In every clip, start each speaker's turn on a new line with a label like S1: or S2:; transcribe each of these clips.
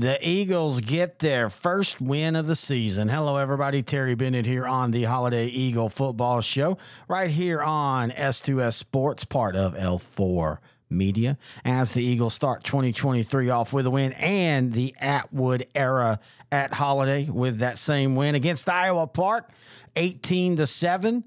S1: The Eagles get their first win of the season. Hello, everybody. Terry Bennett here on the Holliday Eagle Football Show, right here on S2S Sports, part of L4 Media. As the Eagles start 2023 off with a win and the Atwood era at Holliday with that same win against Iowa Park, 18 to 7.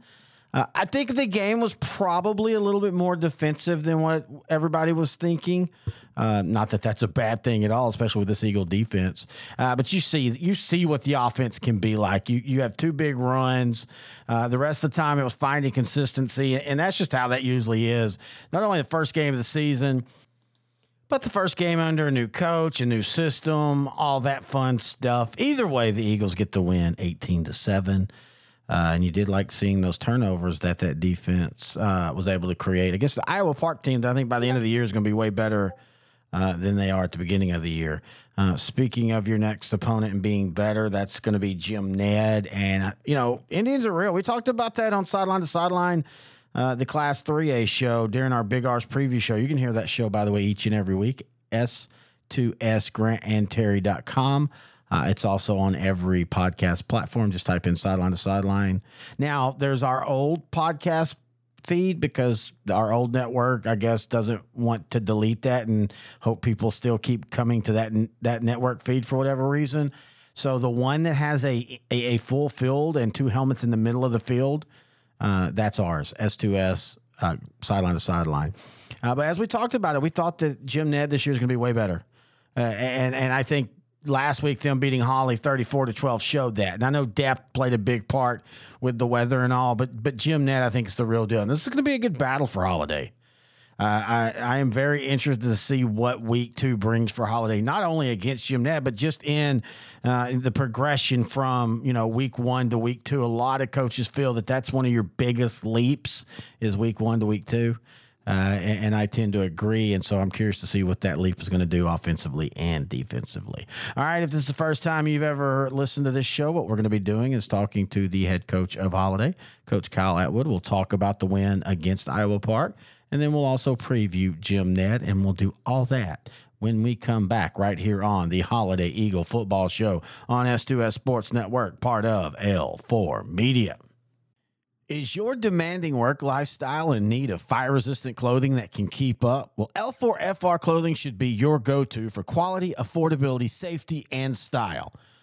S1: Uh, I think the game was probably a little bit more defensive than what everybody was thinking. Uh, not that that's a bad thing at all, especially with this Eagle defense. Uh, but you see, you see what the offense can be like. You you have two big runs. Uh, the rest of the time, it was finding consistency, and that's just how that usually is. Not only the first game of the season. But the first game under a new coach, a new system, all that fun stuff. Either way, the Eagles get the win 18 to 7. Uh, and you did like seeing those turnovers that that defense uh, was able to create I guess the Iowa Park team. I think by the end of the year is going to be way better uh, than they are at the beginning of the year. Uh, speaking of your next opponent and being better, that's going to be Jim Ned. And, uh, you know, Indians are real. We talked about that on Sideline to Sideline, uh, the Class 3A show during our Big R's preview show. You can hear that show, by the way, each and every week. S2SGrantandTerry.com. Uh, it's also on every podcast platform. Just type in sideline to sideline. Now, there's our old podcast feed because our old network, I guess, doesn't want to delete that and hope people still keep coming to that that network feed for whatever reason. So the one that has a a, a full field and two helmets in the middle of the field, uh, that's ours. S2S uh, sideline to sideline. Uh, but as we talked about it, we thought that Jim Ned this year is going to be way better, uh, and and I think last week them beating Hawley 34 to 12 showed that. And I know depth played a big part with the weather and all, but but Jim Ned I think is the real deal. And this is going to be a good battle for Holliday. Uh, I, I am very interested to see what week two brings for Holliday, not only against Jim Ned, but just in, uh, in the progression from you know week one to week two. A lot of coaches feel that that's one of your biggest leaps is week one to week two. Uh, and, and, I tend to agree. And so I'm curious to see what that leap is going to do offensively and defensively. All right. If this is the first time you've ever listened to this show, what we're going to be doing is talking to the head coach of Holliday, Coach Kyle Atwood. We'll talk about the win against Iowa Park. And then we'll also preview Jim Ned. And we'll do all that when we come back right here on the Holliday Eagle Football Show on S2S Sports Network, part of L4 Media. Is your demanding work lifestyle in need of fire resistant clothing that can keep up? Well, L4FR clothing should be your go to for quality, affordability, safety, and style.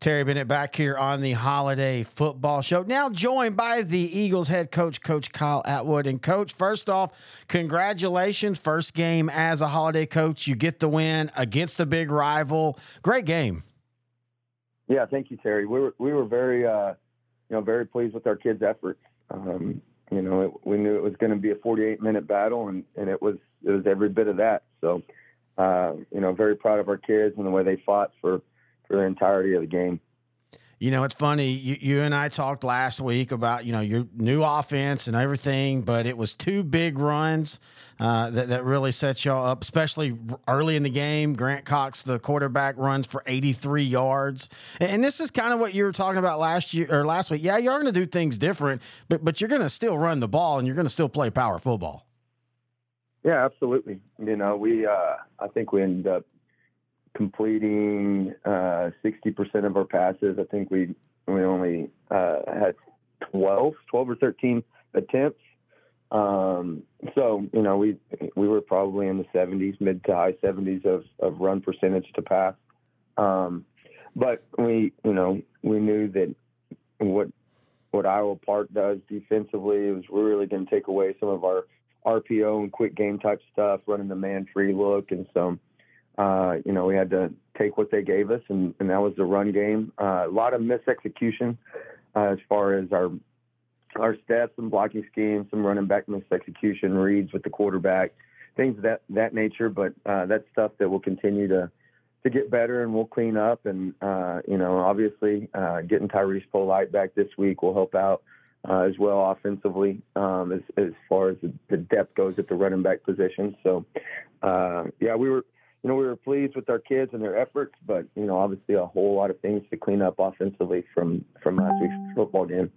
S1: Terry Bennett back here on the Holliday Football Show. Now joined by the Eagles head coach, Coach Kyle Atwood. And, Coach, first off, congratulations. First game as a Holliday coach. You get the win against a big rival. Great game.
S2: Yeah, thank you, Terry. We were, we were very, uh, you know, very pleased with our kids' efforts. Um, you know, it, we knew it was going to be a 48 minute battle, and, and it was it was every bit of that. So, uh, you know, very proud of our kids and the way they fought for – for the entirety of the game.
S1: You know, it's funny. You, you and I talked last week about you know your new offense and everything, but it was two big runs uh, that that really set y'all up, especially early in the game. Grant Cox, the quarterback, runs for 83 yards, and this is kind of what you were talking about last year or last week. Yeah, you're going to do things different, but but you're going to still run the ball and you're going to still play power football.
S2: Yeah, absolutely. You know, we uh, I think we ended up completing uh, 60% of our passes. I think we we only uh, had 12, 12 or 13 attempts. Um, so you know we we were probably in the 70s, mid to high 70s of, of run percentage to pass. Um, but we you know we knew that what what Iowa Park does defensively. Was really going to take away some of our RPO and quick game type stuff, running the man free look, and so uh, you know we had to take what they gave us, and, and that was the run game. Uh, a lot of misexecution uh, as far as our our steps and blocking schemes, some running back misexecution, reads with the quarterback, things that that nature. But uh, that's stuff that will continue to to get better, and we'll clean up. And uh, you know, obviously, uh, getting Tyrese Polite back this week will help out uh, as well offensively um, as as far as the, the, depth goes at the running back position. So, uh, yeah, we were. You know, we were pleased with our kids and their efforts, but you know, obviously, a whole lot of things to clean up offensively from from last week's football game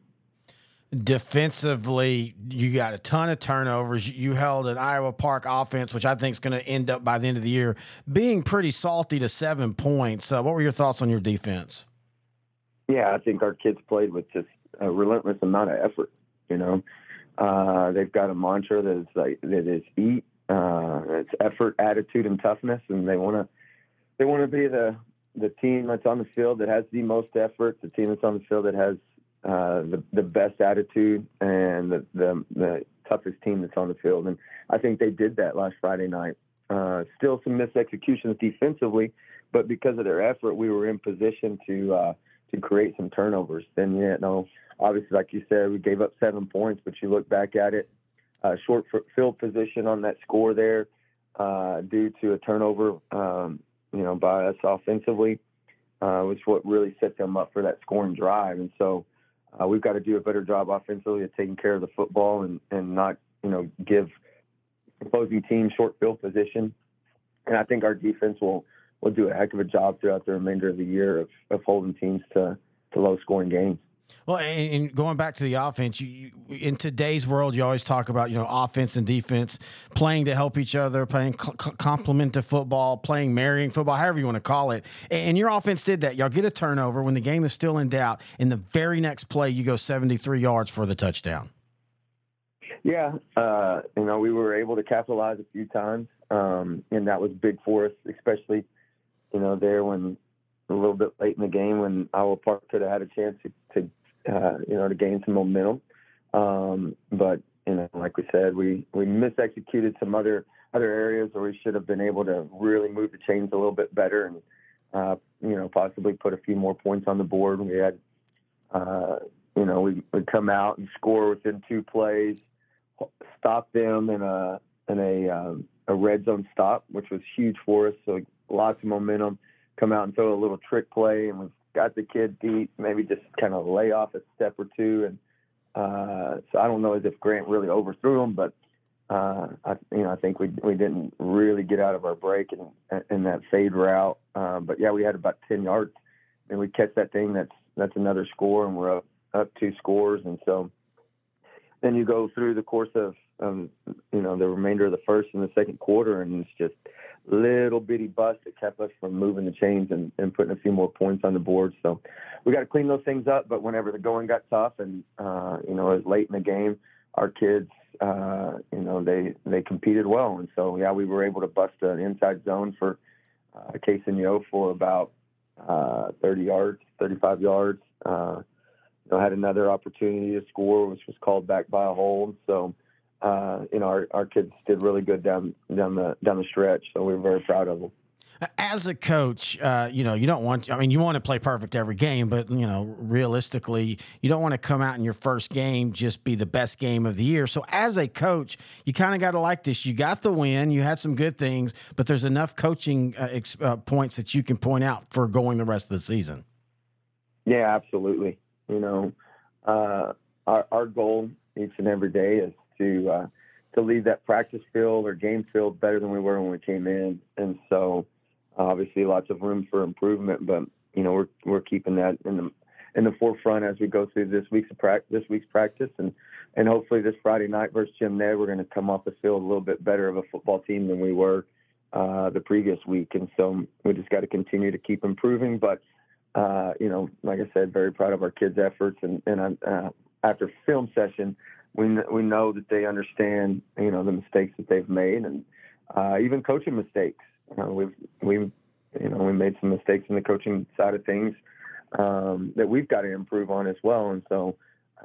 S1: defensively, you got a ton of turnovers. You held an Iowa Park offense, which I think is going to end up by the end of the year being pretty salty to seven points. Uh, what were your thoughts on your defense?
S2: Yeah, I think our kids played with just a relentless amount of effort. You know, uh, they've got a mantra that is like that is eat. Uh, it's effort, attitude, and toughness, and they want to they want to be the the team that's on the field that has the most effort, the team that's on the field that has uh, the the best attitude and the, the, the toughest team that's on the field, and I think they did that last Friday night. Uh, still some misexecutions defensively, but because of their effort, we were in position to uh, to create some turnovers. Then, yeah, no, obviously, like you said, we gave up seven points, but you look back at it, uh, short field position on that score there uh, due to a turnover, um, you know, by us offensively, uh, was what really set them up for that scoring drive. And so, uh, we've got to do a better job offensively of taking care of the football and, and not, you know, give opposing teams short field position. And I think our defense will will do a heck of a job throughout the remainder of the year of, of holding teams to, to low scoring games.
S1: Well, and going back to the offense, you, in today's world, you always talk about you know offense and defense playing to help each other, playing complement to football, playing marrying football, however you want to call it. And your offense did that. Y'all get a turnover when the game is still in doubt. In the very next play, you go 73 yards for the touchdown.
S2: Yeah, uh, you know we were able to capitalize a few times, um, and that was big for us, especially you know there when a little bit late in the game when Iowa Park could have had a chance to, to uh, you know, to gain some momentum. Um, but you know, like we said, we we misexecuted some other other areas where we should have been able to really move the chains a little bit better and uh, you know possibly put a few more points on the board. We had uh, you know we would come out and score within two plays, stop them in a in a um, a red zone stop, which was huge for us. So lots of momentum. Come out and throw a little trick play, and we've got the kid deep, maybe just kind of lay off a step or two. And uh, so I don't know as if Grant really overthrew him, but uh, I, you know, I think we we didn't really get out of our break in in that fade route. Uh, but yeah, we had about ten yards, and we catch that thing. That's that's another score, and we're up up two scores. And so then you go through the course of um, you know the remainder of the first and the second quarter, and it's just little bitty bust that kept us from moving the chains and, and putting a few more points on the board. So we got to clean those things up. But whenever the going got tough and, uh, you know, it was late in the game, our kids, uh, you know, they, they competed well. And so, yeah, we were able to bust an inside zone for uh, Yo for about uh, 30 yards, 35 yards. Uh, you know, had another opportunity to score, which was called back by a hold. So, uh, you know, our, our kids did really good down down the down the stretch. So we were very proud of them.
S1: As a coach, uh, you know, you don't want, I mean, you want to play perfect every game, but, you know, realistically, you don't want to come out in your first game just be the best game of the year. So, as a coach, you kind of got to like this. You got the win, you had some good things, but there's enough coaching uh, ex- uh, points that you can point out for going the rest of the season.
S2: Yeah, absolutely. You know, uh, our, our goal each and every day is to uh, to leave that practice field or game field better than we were when we came in. And so, obviously, lots of room for improvement. But you know, we're we're keeping that in the in the forefront as we go through this week's practice, this week's practice, and and hopefully this Friday night versus Jim Ned, we're going to come off the field a little bit better of a football team than we were uh, the previous week. And so we just got to continue to keep improving. But uh, you know, like I said, very proud of our kids' efforts. And and uh, after film session, we we know that they understand you know the mistakes that they've made and uh, even coaching mistakes. We've we you know we made some mistakes in the coaching side of things um, that we've got to improve on as well. And so,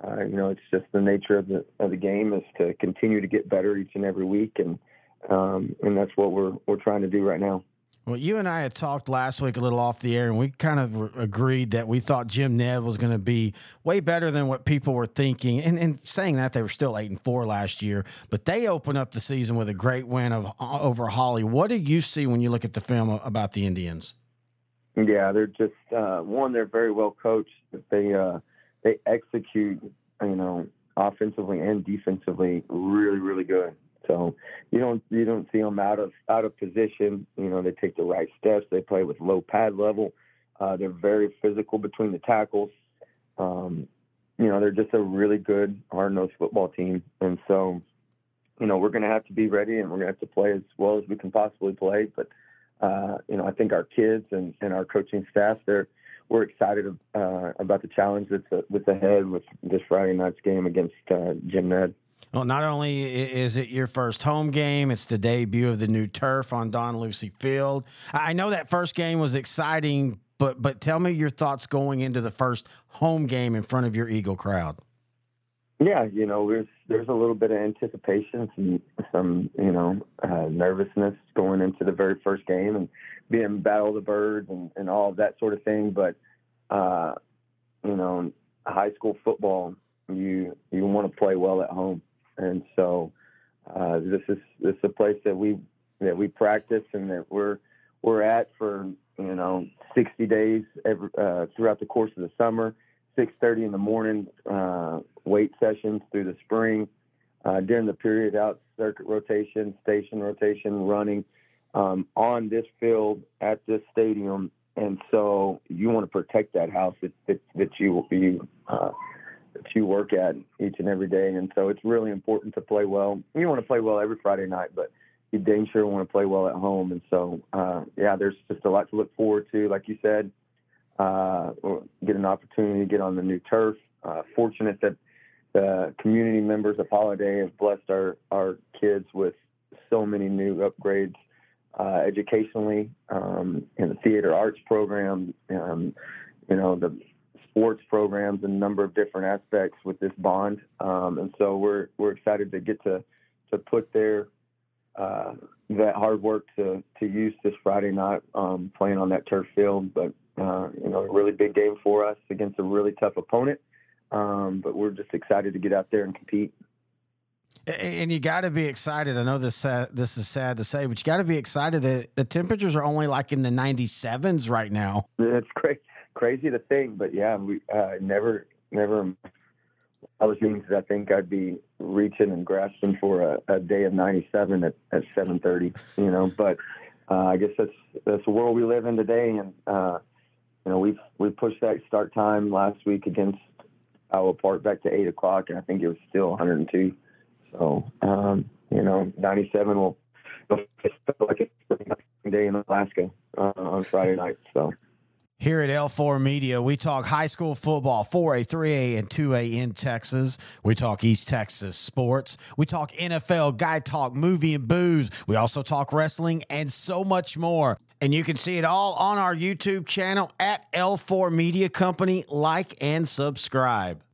S2: uh, you know, it's just the nature of the of the game is to continue to get better each and every week, and um, and that's what we're we're trying to do right now.
S1: Well, you and I had talked last week a little off the air, and we kind of agreed that we thought Jim Ned was going to be way better than what people were thinking. And, and saying that, they were still eight and four last year, but they opened up the season with a great win of over Hawley. What do you see when you look at the film about the Indians?
S2: Yeah, they're just uh, one. They're very well coached. They uh, they execute, you know, offensively and defensively, really, really good. So you don't you don't see them out of out of position. You know, they take the right steps. They play with low pad level. Uh, they're very physical between the tackles. Um, you know, they're just a really good hard nosed football team. And so, you know, we're going to have to be ready and we're going to have to play as well as we can possibly play. But uh, you know, I think our kids and, and our coaching staff, they're we're excited uh, about the challenge that's, uh, that's ahead with this Friday night's game against uh, Jim Ned.
S1: Well, not only is it your first home game, it's the debut of the new turf on Don Lucy Field. I know that first game was exciting, but but tell me your thoughts going into the first home game in front of your Eagle crowd.
S2: Yeah, you know, there's there's a little bit of anticipation, some some you know uh, nervousness going into the very first game and being battle of the birds and, and all of that sort of thing. But uh, you know, high school football, you you want to play well at home and so uh, this is this is a place that we that we practice and that we're we're at for you know 60 days every, uh, throughout the course of the summer 6.30 in the morning uh, weight sessions through the spring uh, during the period out circuit rotation station rotation running um, on this field at this stadium. And so you want to protect that house that, that, that you you uh, that you work at each and every day. And so it's really important to play well. You want to play well every Friday night, but you dang sure want to play well at home. And so, uh, yeah, there's just a lot to look forward to. Like you said, uh, get an opportunity to get on the new turf. Uh, fortunate that the community members of Holliday have blessed our, our kids with so many new upgrades uh, educationally um, in the theater arts program. Um, you know, the sports programs and a number of different aspects with this bond. Um, and so we're we're excited to get to to put their uh, that hard work to to use this Friday night um, playing on that turf field. But uh, you know, a really big game for us against a really tough opponent. Um, but we're just excited to get out there and compete.
S1: And you got to be excited. I know this uh, this is sad to say, but you got to be excited that the temperatures are only like in the 97s right now.
S2: It's great crazy to think, but yeah, we uh, never, never. I was thinking I think I'd be reaching and grasping for a, a day of 97 at, at 7:30. You know, but uh, I guess that's that's the world we live in today, and uh, you know we we pushed that start time last week against Iowa Park back to eight o'clock, and I think it was still 102. So um, you know, 97 will feel like a day in Alaska uh, on Friday night. So.
S1: Here at L4 Media, we talk high school football, 4A, 3A, and 2A in Texas. We talk East Texas sports. We talk NFL, guy talk, movie, and booze. We also talk wrestling and so much more. And you can see it all on our YouTube channel at L4 Media Company. Like and subscribe.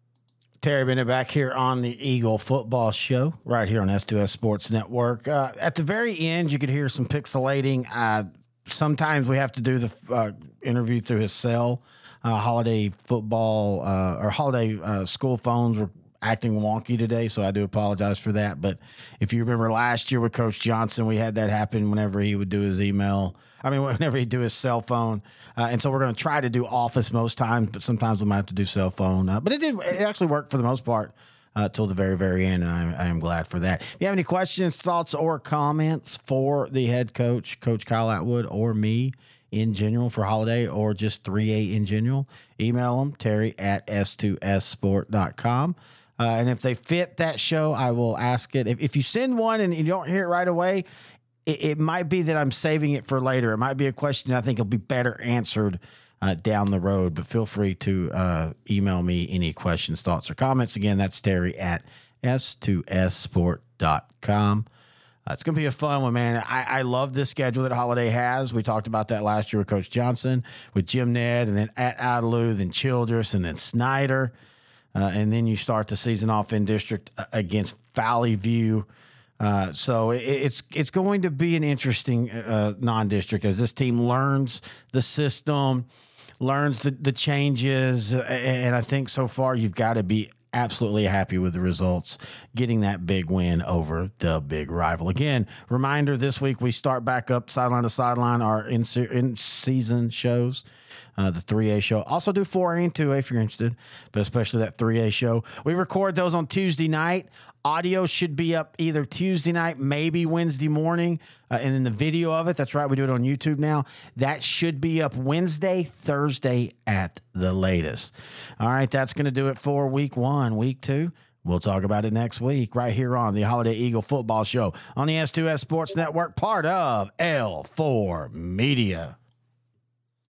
S1: Terry Bennett back here on the Eagle Football Show, right here on S2S Sports Network. Uh, at the very end, you could hear some pixelating. Uh, sometimes we have to do the uh, interview through his cell. Uh, Holliday football uh, or Holliday uh, school phones were acting wonky today, so I do apologize for that. But if you remember last year with Coach Johnson, we had that happen whenever he would do his email. I mean, whenever he'd do his cell phone, uh, and so we're going to try to do office most times, but sometimes we might have to do cell phone. Uh, but it did; it actually worked for the most part uh, till the very, very end, and I, I, am glad for that. If you have any questions, thoughts, or comments for the head coach, Coach Kyle Atwood, or me in general for Holliday, or just 3A in general, email them, terry at s2ssport.com. Uh, and if they fit that show, I will ask it. If, if you send one and you don't hear it right away, it, it might be that I'm saving it for later. It might be a question I think will be better answered uh, down the road. But feel free to uh, email me any questions, thoughts, or comments. Again, that's Terry at s2ssport.com. Uh, it's going to be a fun one, man. I, I love this schedule that Holliday has. We talked about that last year with Coach Johnson, with Jim Ned, and then at Idalou, then Childress, and then Snyder. Uh, and then you start the season off in district uh, against Valley View. Uh, so it, it's it's going to be an interesting uh, non-district as this team learns the system, learns the, the changes, and I think so far you've got to be absolutely happy with the results, getting that big win over the big rival. Again, reminder this week we start back up sideline to sideline, our in, in season shows. Uh, the 3A show. Also do 4A and 2A if you're interested, but especially that 3A show. We record those on Tuesday night. Audio should be up either Tuesday night, maybe Wednesday morning. Uh, and then the video of it, that's right, we do it on YouTube now. That should be up Wednesday, Thursday at the latest. All right, that's going to do it for week one. Week two, we'll talk about it next week right here on the Holliday Eagle Football Show on the S2S Sports Network, part of L4 Media.